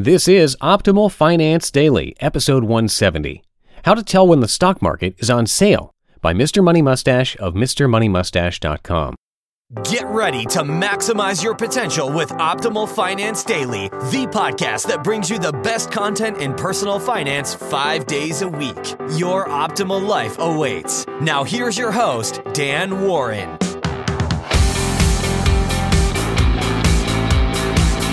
This is Optimal Finance Daily, episode 170. How to tell when the stock market is on sale by Mr. Money Mustache of MrMoneyMustache.com. Get ready to maximize your potential with Optimal Finance Daily, the podcast that brings you the best content in personal finance five days a week. Your optimal life awaits. Now, here's your host, Dan Warren.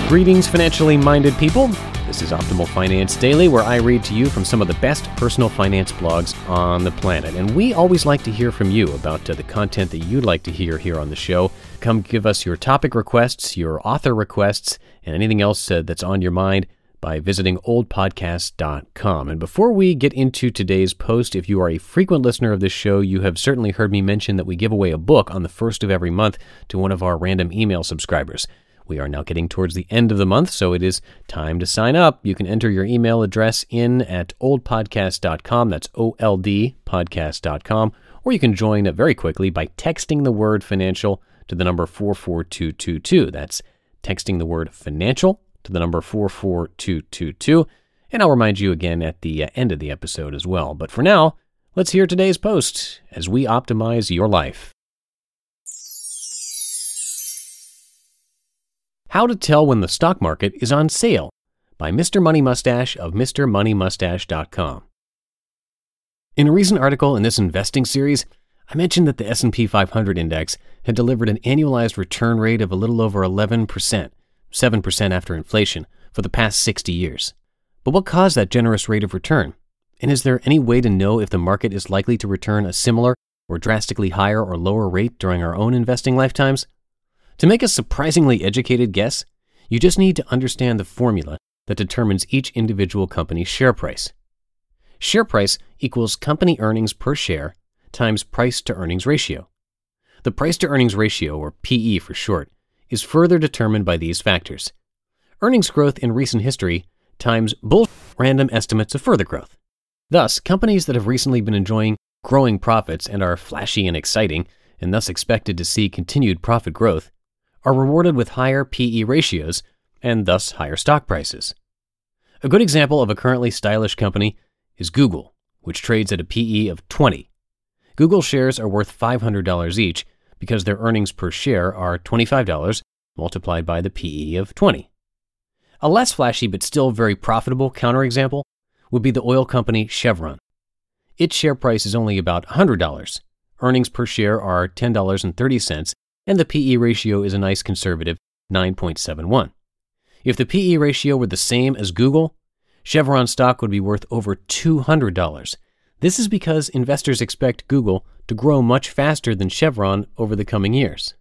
Greetings, financially minded people. This is Optimal Finance Daily, where I read to you from some of the best personal finance blogs on the planet. And we always like to hear from you about uh, the content that you'd like to hear here on the show. Come give us your topic requests, your author requests, and anything else uh, that's on your mind by visiting oldpodcast.com. And before we get into today's post, if you are a frequent listener of this show, you have certainly heard me mention that we give away a book on the first of every month to one of our random email subscribers. We are now getting towards the end of the month, so it is time to sign up. You can enter your email address in at oldpodcast.com. That's O L D podcast.com. Or you can join very quickly by texting the word financial to the number 44222. That's texting the word financial to the number 44222. And I'll remind you again at the uh, end of the episode as well. But for now, let's hear today's post as we optimize your life. How to Tell When the Stock Market is on Sale by Mr. Money Mustache of MrMoneyMustache.com. In a recent article in this investing series, I mentioned that the S&P 500 index had delivered an annualized return rate of a little over 11%, 7% after inflation, for the past 60 years. But what caused that generous rate of return? And is there any way to know if the market is likely to return a similar or drastically higher or lower rate during our own investing lifetimes? To make a surprisingly educated guess, you just need to understand the formula that determines each individual company's share price. Share price equals company earnings per share times price to earnings ratio. The price to earnings ratio, or PE for short, is further determined by these factors earnings growth in recent history times bull random estimates of further growth. Thus, companies that have recently been enjoying growing profits and are flashy and exciting, and thus expected to see continued profit growth, are rewarded with higher PE ratios and thus higher stock prices. A good example of a currently stylish company is Google, which trades at a PE of 20. Google shares are worth $500 each because their earnings per share are $25 multiplied by the PE of 20. A less flashy but still very profitable counterexample would be the oil company Chevron. Its share price is only about $100. Earnings per share are $10.30 and the PE ratio is a nice conservative 9.71. If the PE ratio were the same as Google, Chevron stock would be worth over $200. This is because investors expect Google to grow much faster than Chevron over the coming years.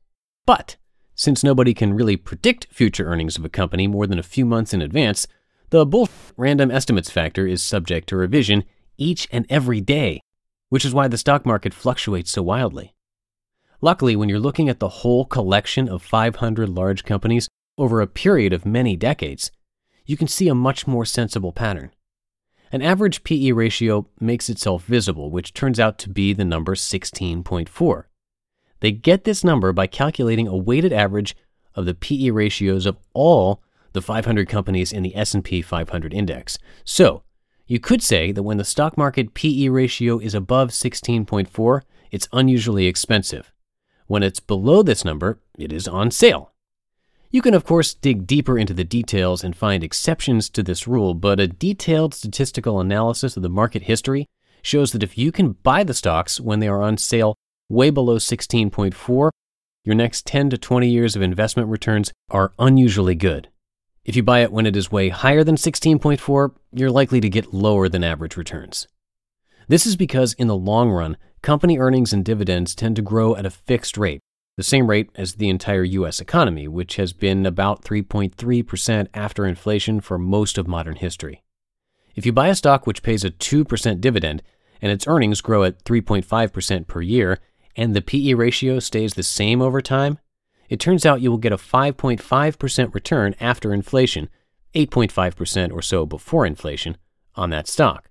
But since nobody can really predict future earnings of a company more than a few months in advance, the bull random estimates factor is subject to revision each and every day, which is why the stock market fluctuates so wildly. Luckily, when you're looking at the whole collection of 500 large companies over a period of many decades, you can see a much more sensible pattern. An average PE ratio makes itself visible, which turns out to be the number 16.4. They get this number by calculating a weighted average of the PE ratios of all the 500 companies in the S&P 500 index. So, you could say that when the stock market PE ratio is above 16.4, it's unusually expensive. When it's below this number, it is on sale. You can, of course, dig deeper into the details and find exceptions to this rule, but a detailed statistical analysis of the market history shows that if you can buy the stocks when they are on sale way below 16.4, your next 10 to 20 years of investment returns are unusually good. If you buy it when it is way higher than 16.4, you're likely to get lower than average returns. This is because in the long run, company earnings and dividends tend to grow at a fixed rate, the same rate as the entire US economy, which has been about 3.3% after inflation for most of modern history. If you buy a stock which pays a 2% dividend and its earnings grow at 3.5% per year and the PE ratio stays the same over time, it turns out you will get a 5.5% return after inflation, 8.5% or so before inflation, on that stock.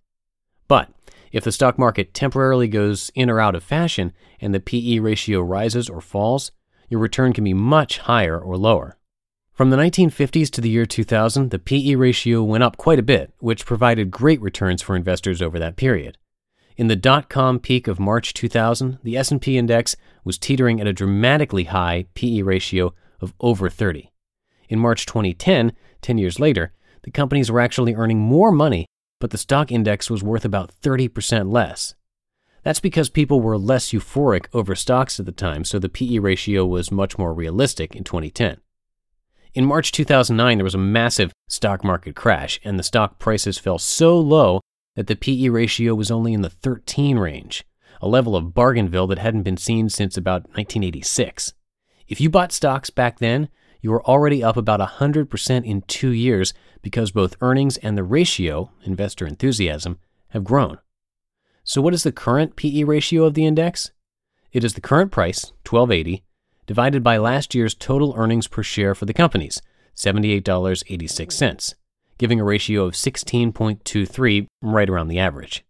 But if the stock market temporarily goes in or out of fashion and the PE ratio rises or falls, your return can be much higher or lower. From the 1950s to the year 2000, the PE ratio went up quite a bit, which provided great returns for investors over that period. In the dot-com peak of March 2000, the S&P index was teetering at a dramatically high PE ratio of over 30. In March 2010, 10 years later, the companies were actually earning more money, but the stock index was worth about 30% less. That's because people were less euphoric over stocks at the time, so the PE ratio was much more realistic in 2010. In March 2009, there was a massive stock market crash, and the stock prices fell so low that the PE ratio was only in the 13 range, a level of bargainville that hadn't been seen since about 1986. If you bought stocks back then, you are already up about 100% in two years because both earnings and the ratio, investor enthusiasm, have grown. So, what is the current PE ratio of the index? It is the current price, 1280, divided by last year's total earnings per share for the companies, $78.86, giving a ratio of 16.23, right around the average.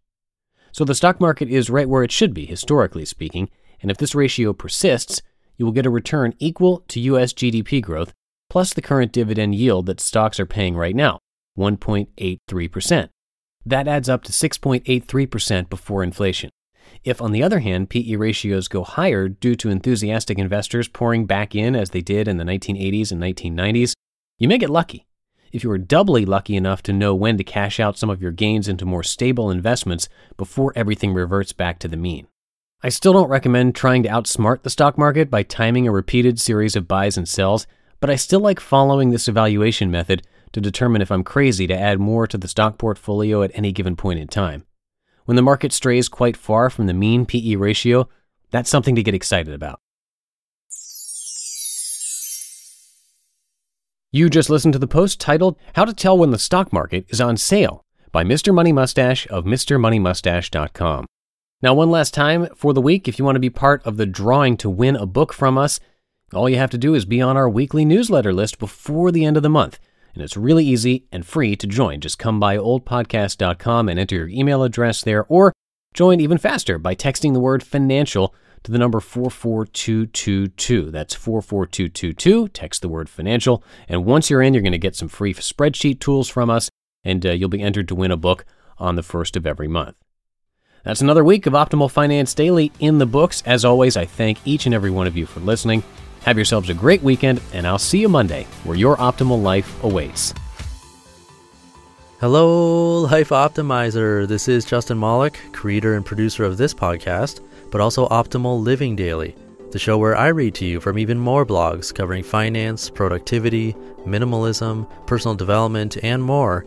So the stock market is right where it should be, historically speaking, and if this ratio persists, you will get a return equal to US GDP growth plus the current dividend yield that stocks are paying right now, 1.83%. That adds up to 6.83% before inflation. If, on the other hand, PE ratios go higher due to enthusiastic investors pouring back in as they did in the 1980s and 1990s, you may get lucky. If you are doubly lucky enough to know when to cash out some of your gains into more stable investments before everything reverts back to the mean. I still don't recommend trying to outsmart the stock market by timing a repeated series of buys and sells, but I still like following this evaluation method to determine if I'm crazy to add more to the stock portfolio at any given point in time. When the market strays quite far from the mean PE ratio, that's something to get excited about. You just listened to the post titled How to Tell When the Stock Market is on Sale by Mr. Money Mustache of MrMoneyMustache.com. Now, one last time for the week, if you want to be part of the drawing to win a book from us, all you have to do is be on our weekly newsletter list before the end of the month and it's really easy and free to join. Just come by oldpodcast.com and enter your email address there, or join even faster by texting the word financial to the number 44222. That's 44222. Text the word financial. And once you're in, you're going to get some free spreadsheet tools from us, and uh, you'll be entered to win a book on the first of every month. That's another week of Optimal Finance Daily in the books. As always, I thank each and every one of you for listening. Have yourselves a great weekend, and I'll see you Monday where your optimal life awaits. Hello, Life Optimizer. This is Justin Malik, creator and producer of this podcast, but also Optimal Living Daily, the show where I read to you from even more blogs covering finance, productivity, minimalism, personal development, and more